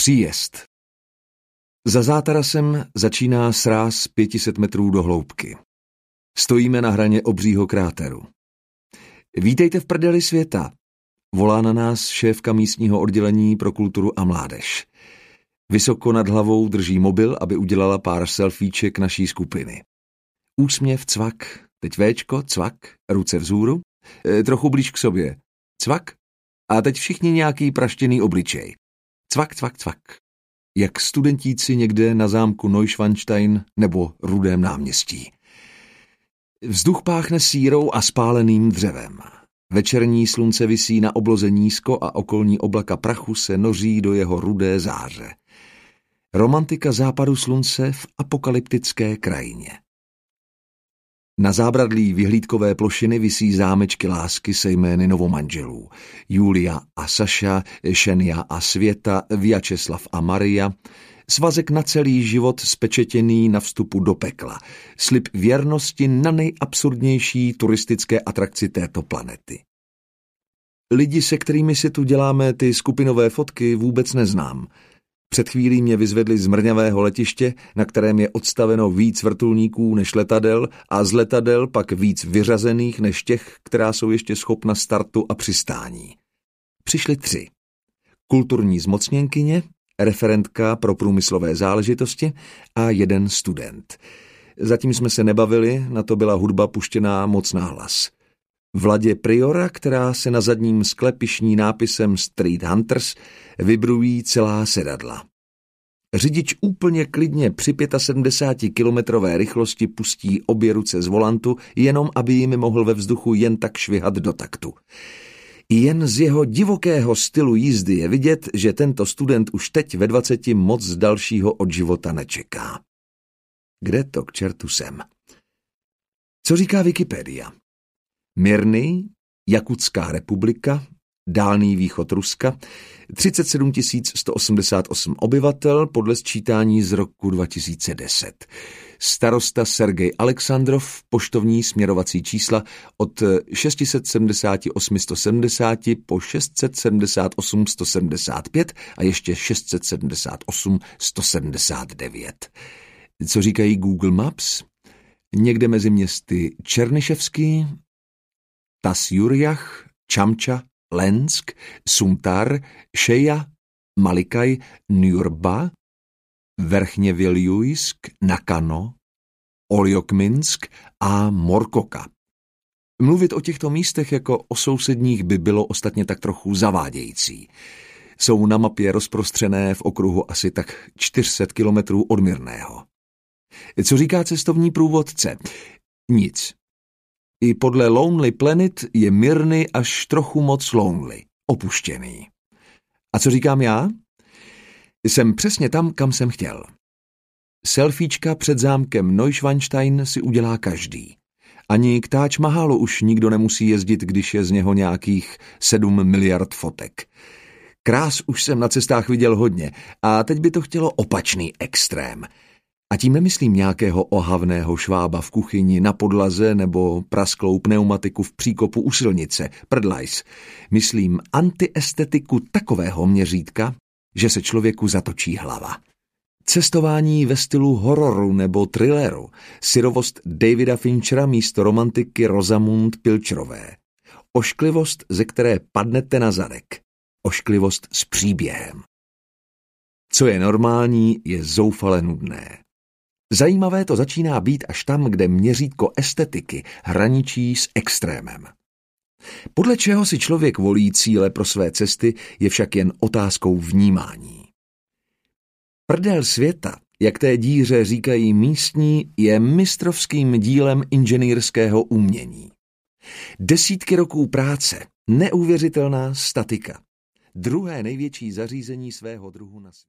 Příjezd. Za zátarasem začíná sráz 500 metrů do hloubky. Stojíme na hraně obřího kráteru. Vítejte v prdeli světa, volá na nás šéfka místního oddělení pro kulturu a mládež. Vysoko nad hlavou drží mobil, aby udělala pár selfieček naší skupiny. Úsměv, cvak, teď véčko, cvak, ruce vzhůru, e, trochu blíž k sobě, cvak a teď všichni nějaký praštěný obličej. Cvak, cvak, cvak. Jak studentíci někde na zámku Neuschwanstein nebo Rudém náměstí. Vzduch páchne sírou a spáleným dřevem. Večerní slunce visí na obloze nízko a okolní oblaka prachu se noří do jeho rudé záře. Romantika západu slunce v apokalyptické krajině. Na zábradlí vyhlídkové plošiny visí zámečky lásky se jmény novomanželů. Julia a Saša, Šenia a Světa, Vyačeslav a Maria, svazek na celý život spečetěný na vstupu do pekla, slib věrnosti na nejabsurdnější turistické atrakci této planety. Lidi, se kterými si tu děláme ty skupinové fotky, vůbec neznám – před chvílí mě vyzvedli z mrňavého letiště, na kterém je odstaveno víc vrtulníků než letadel a z letadel pak víc vyřazených než těch, která jsou ještě schopna startu a přistání. Přišli tři. Kulturní zmocněnkyně, referentka pro průmyslové záležitosti a jeden student. Zatím jsme se nebavili, na to byla hudba puštěná moc náhlas. Vladě Priora, která se na zadním skle pišní nápisem Street Hunters, vybrují celá sedadla. Řidič úplně klidně při 75 kilometrové rychlosti pustí obě ruce z volantu, jenom aby jim mohl ve vzduchu jen tak švihat do taktu. Jen z jeho divokého stylu jízdy je vidět, že tento student už teď ve 20 moc dalšího od života nečeká. Kde to k čertu jsem? Co říká Wikipedia? Mirny, Jakutská republika, Dálný východ Ruska, 37 188 obyvatel podle sčítání z roku 2010. Starosta Sergej Alexandrov, poštovní směrovací čísla od 678 170 po 678 175 a ještě 678 179. Co říkají Google Maps? Někde mezi městy Černyševský, Tasjurjach, Čamča, Lensk, Sumtar, Šeja, Malikaj, Njurba, Verchně Viljujsk, Nakano, Oljokminsk a Morkoka. Mluvit o těchto místech jako o sousedních by bylo ostatně tak trochu zavádějící. Jsou na mapě rozprostřené v okruhu asi tak 400 kilometrů od Mirného. Co říká cestovní průvodce? Nic. I podle Lonely Planet je Mirny až trochu moc lonely, opuštěný. A co říkám já? Jsem přesně tam, kam jsem chtěl. Selfiečka před zámkem Neuschwanstein si udělá každý. Ani k Taj Mahalu už nikdo nemusí jezdit, když je z něho nějakých sedm miliard fotek. Krás už jsem na cestách viděl hodně a teď by to chtělo opačný extrém – a tím nemyslím nějakého ohavného švába v kuchyni na podlaze nebo prasklou pneumatiku v příkopu u silnice, prdlajs. Myslím antiestetiku takového měřítka, že se člověku zatočí hlava. Cestování ve stylu hororu nebo thrilleru, syrovost Davida Finchera místo romantiky Rosamund Pilcherové, ošklivost, ze které padnete na zadek, ošklivost s příběhem. Co je normální, je zoufale nudné. Zajímavé to začíná být až tam, kde měřítko estetiky hraničí s extrémem. Podle čeho si člověk volí cíle pro své cesty, je však jen otázkou vnímání. Prdel světa, jak té díře říkají místní, je mistrovským dílem inženýrského umění. Desítky roků práce, neuvěřitelná statika. Druhé největší zařízení svého druhu na světě.